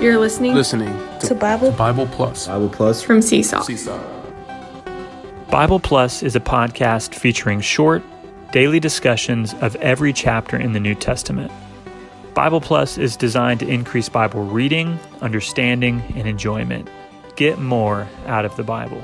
You're listening, listening to, to Bible Bible Plus. Bible Plus from Seesaw. Seesaw. Bible Plus is a podcast featuring short, daily discussions of every chapter in the New Testament. Bible Plus is designed to increase Bible reading, understanding, and enjoyment. Get more out of the Bible.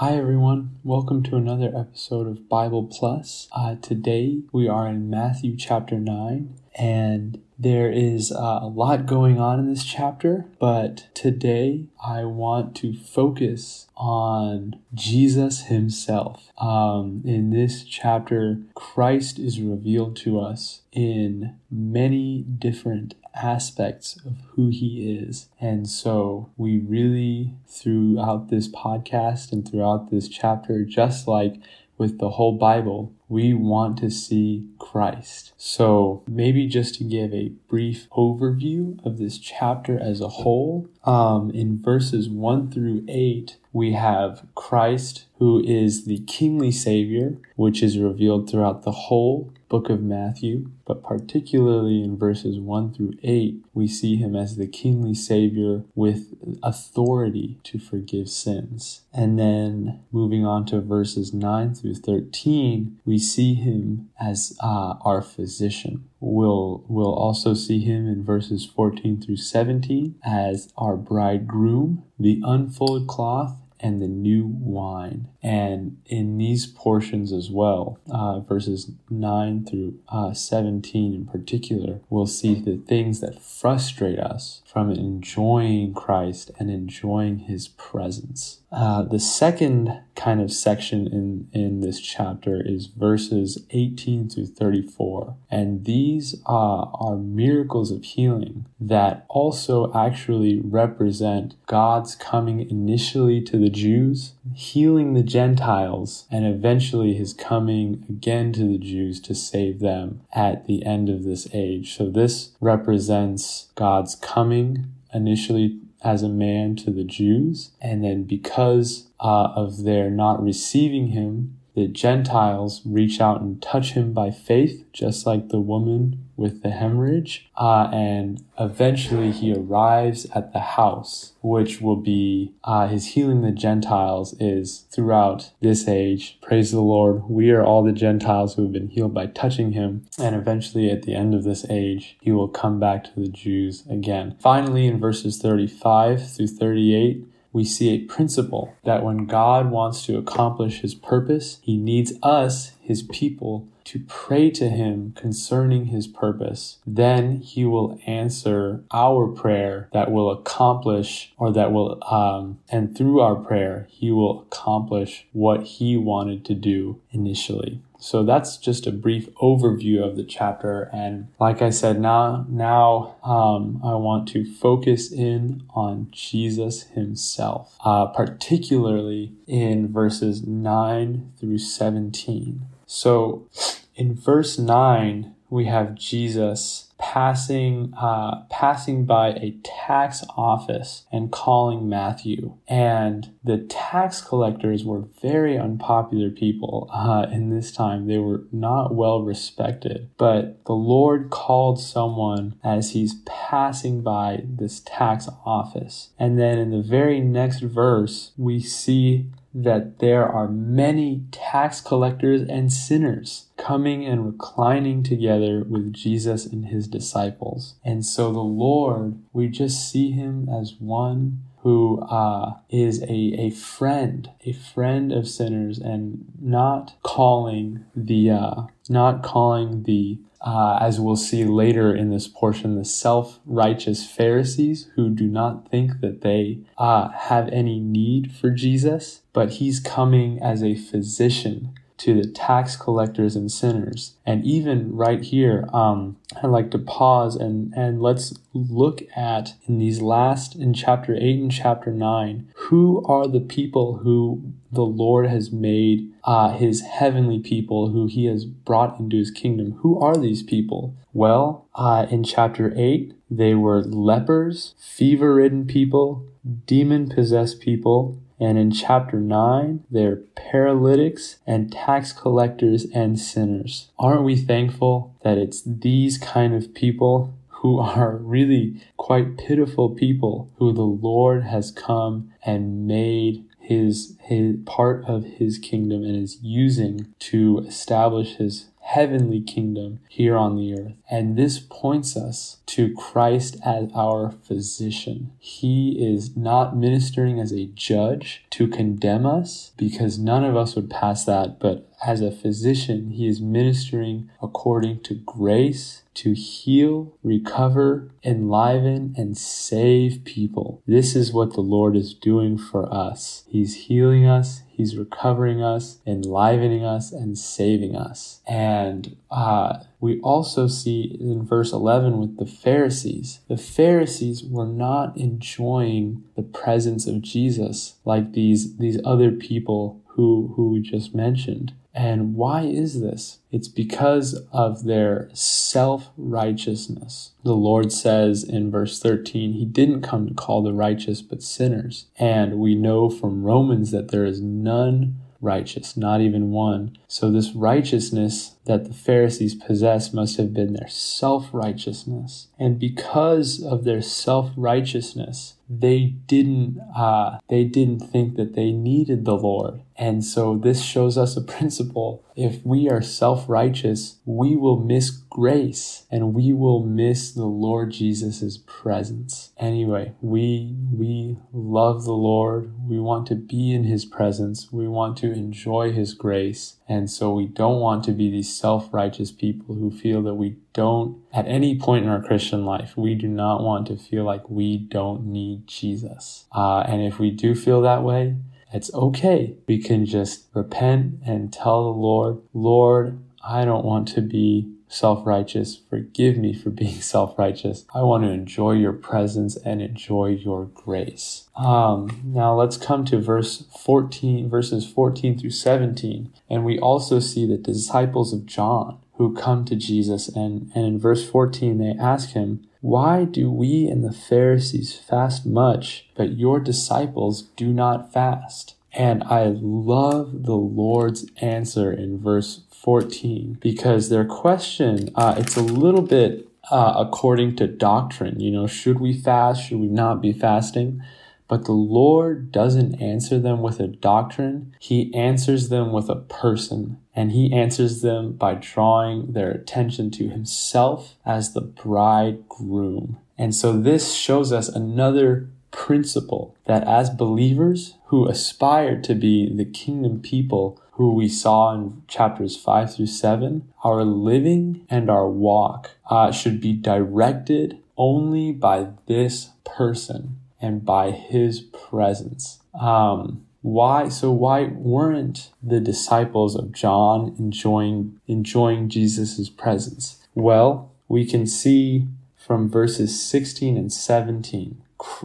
Hi, everyone. Welcome to another episode of Bible Plus. Uh, today we are in Matthew chapter 9, and there is uh, a lot going on in this chapter, but today I want to focus on Jesus Himself. Um, in this chapter, Christ is revealed to us in many different aspects of who he is. And so we really, throughout this podcast and throughout this chapter, just like with the whole Bible, we want to see Christ. So, maybe just to give a brief overview of this chapter as a whole, um, in verses 1 through 8, we have Christ, who is the kingly Savior, which is revealed throughout the whole book of Matthew, but particularly in verses 1 through 8, we see him as the kingly Savior with authority to forgive sins. And then moving on to verses 9 through 13, we see him as uh, our physician. We'll, we'll also see him in verses 14 through 17 as our bridegroom, the unfolded cloth, and the new wine. And in these portions as well, uh, verses 9 through uh, 17 in particular, we'll see the things that frustrate us from enjoying Christ and enjoying his presence. Uh, the second kind of section in, in this chapter is verses 18 through 34. And these uh, are miracles of healing that also actually represent God's coming initially to the Jews, healing the Gentiles, and eventually his coming again to the Jews to save them at the end of this age. So this represents God's coming initially as a man to the Jews, and then because uh, of their not receiving him, the Gentiles reach out and touch him by faith, just like the woman with the hemorrhage. Uh, and eventually he arrives at the house, which will be uh, his healing the Gentiles is throughout this age. Praise the Lord. We are all the Gentiles who have been healed by touching him. And eventually at the end of this age, he will come back to the Jews again. Finally, in verses 35 through 38, we see a principle that when God wants to accomplish his purpose, he needs us, his people, to pray to him concerning his purpose. Then he will answer our prayer that will accomplish or that will, um, and through our prayer, he will accomplish what he wanted to do initially. So that's just a brief overview of the chapter. And like I said, now, now um, I want to focus in on Jesus himself, uh, particularly in verses 9 through 17. So in verse 9, we have Jesus passing uh, passing by a tax office and calling Matthew. And the tax collectors were very unpopular people uh, in this time. They were not well respected. But the Lord called someone as he's passing by this tax office. And then in the very next verse, we see that there are many tax collectors and sinners coming and reclining together with Jesus and his disciples. And so the Lord, we just see him as one who uh, is a, a friend, a friend of sinners, and not calling the uh, not calling the uh, as we'll see later in this portion, the self righteous Pharisees who do not think that they uh, have any need for Jesus, but he's coming as a physician to the tax collectors and sinners. And even right here, um, I'd like to pause and, and let's look at in these last, in chapter 8 and chapter 9, who are the people who the Lord has made uh, his heavenly people, who he has brought into his kingdom. Who are these people? Well, uh, in chapter 8, they were lepers, fever ridden people, demon possessed people, and in chapter 9, they're paralytics and tax collectors and sinners. Aren't we thankful that it's these kind of people who are really quite pitiful people who the Lord has come and made his, his part of his kingdom and is using to establish his heavenly kingdom here on the earth. And this points us to Christ as our physician. He is not ministering as a judge to condemn us because none of us would pass that, but as a physician, he is ministering according to grace to heal, recover, enliven, and save people. This is what the Lord is doing for us. He's healing us, He's recovering us, enlivening us, and saving us. And uh, we also see in verse 11 with the Pharisees. The Pharisees were not enjoying the presence of Jesus like these, these other people who, who we just mentioned. And why is this? It's because of their self righteousness. The Lord says in verse 13, He didn't come to call the righteous but sinners. And we know from Romans that there is none righteous, not even one. So, this righteousness that the Pharisees possessed must have been their self righteousness. And because of their self righteousness, they didn't uh, they didn't think that they needed the Lord. And so this shows us a principle. If we are self-righteous, we will miss grace and we will miss the Lord Jesus' presence. Anyway, we we love the Lord. We want to be in his presence. We want to enjoy his grace. And so we don't want to be these self-righteous people who feel that we don't at any point in our Christian life, we do not want to feel like we don't need Jesus. Uh, and if we do feel that way, it's okay. We can just repent and tell the Lord, Lord, I don't want to be self righteous. Forgive me for being self righteous. I want to enjoy your presence and enjoy your grace. Um, now let's come to verse 14, verses 14 through 17. And we also see the disciples of John who come to Jesus. And, and in verse 14, they ask him, Why do we and the Pharisees fast much, but your disciples do not fast? And I love the Lord's answer in verse 14 because their question, uh, it's a little bit uh, according to doctrine. You know, should we fast? Should we not be fasting? But the Lord doesn't answer them with a doctrine. He answers them with a person. And he answers them by drawing their attention to himself as the bridegroom. And so this shows us another principle that as believers who aspire to be the kingdom people who we saw in chapters 5 through 7, our living and our walk uh, should be directed only by this person and by his presence. Um, why so why weren't the disciples of John enjoying enjoying Jesus' presence? Well, we can see from verses 16 and 17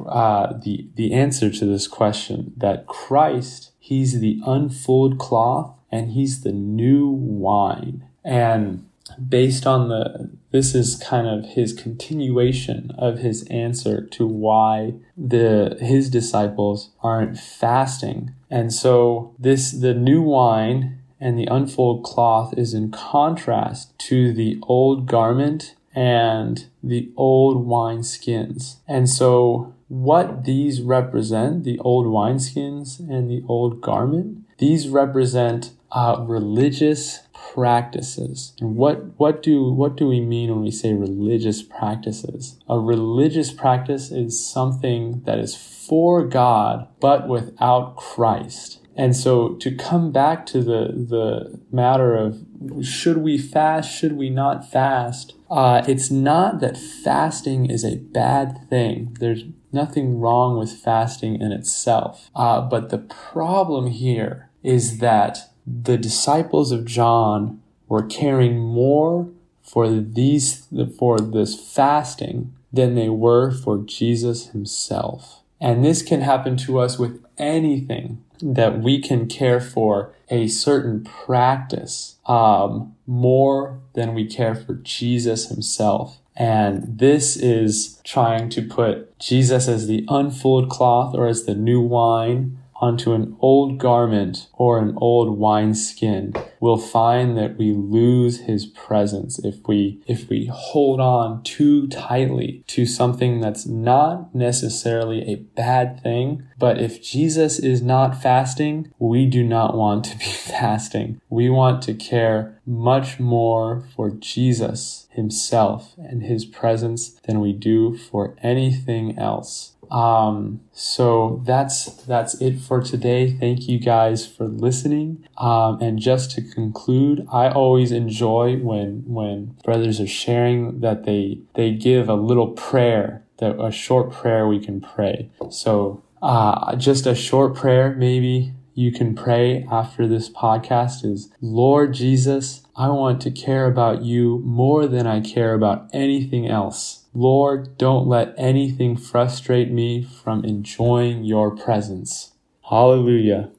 uh, the the answer to this question that Christ he's the unfulled cloth and he's the new wine and based on the this is kind of his continuation of his answer to why the his disciples aren't fasting. And so this the new wine and the unfulled cloth is in contrast to the old garment and the old wine skins. And so, what these represent, the old wine skins and the old garment, these represent uh, religious practices. And what what do what do we mean when we say religious practices? A religious practice is something that is for God but without Christ. And so to come back to the the matter of should we fast, should we not fast? Uh, it's not that fasting is a bad thing. There's nothing wrong with fasting in itself. Uh, but the problem here is that the disciples of John were caring more for these for this fasting than they were for Jesus himself. And this can happen to us with anything that we can care for a certain practice um, more than we care for Jesus himself. And this is trying to put Jesus as the unfulled cloth or as the new wine onto an old garment or an old wineskin, we'll find that we lose his presence if we if we hold on too tightly to something that's not necessarily a bad thing, but if Jesus is not fasting, we do not want to be fasting. We want to care much more for Jesus himself and his presence than we do for anything else. Um, so that's that's it for today. Thank you guys for listening. Um, and just to conclude, I always enjoy when when brothers are sharing that they they give a little prayer, that a short prayer we can pray. So uh, just a short prayer, maybe you can pray after this podcast is Lord Jesus, I want to care about you more than I care about anything else. Lord, don't let anything frustrate me from enjoying your presence. Hallelujah.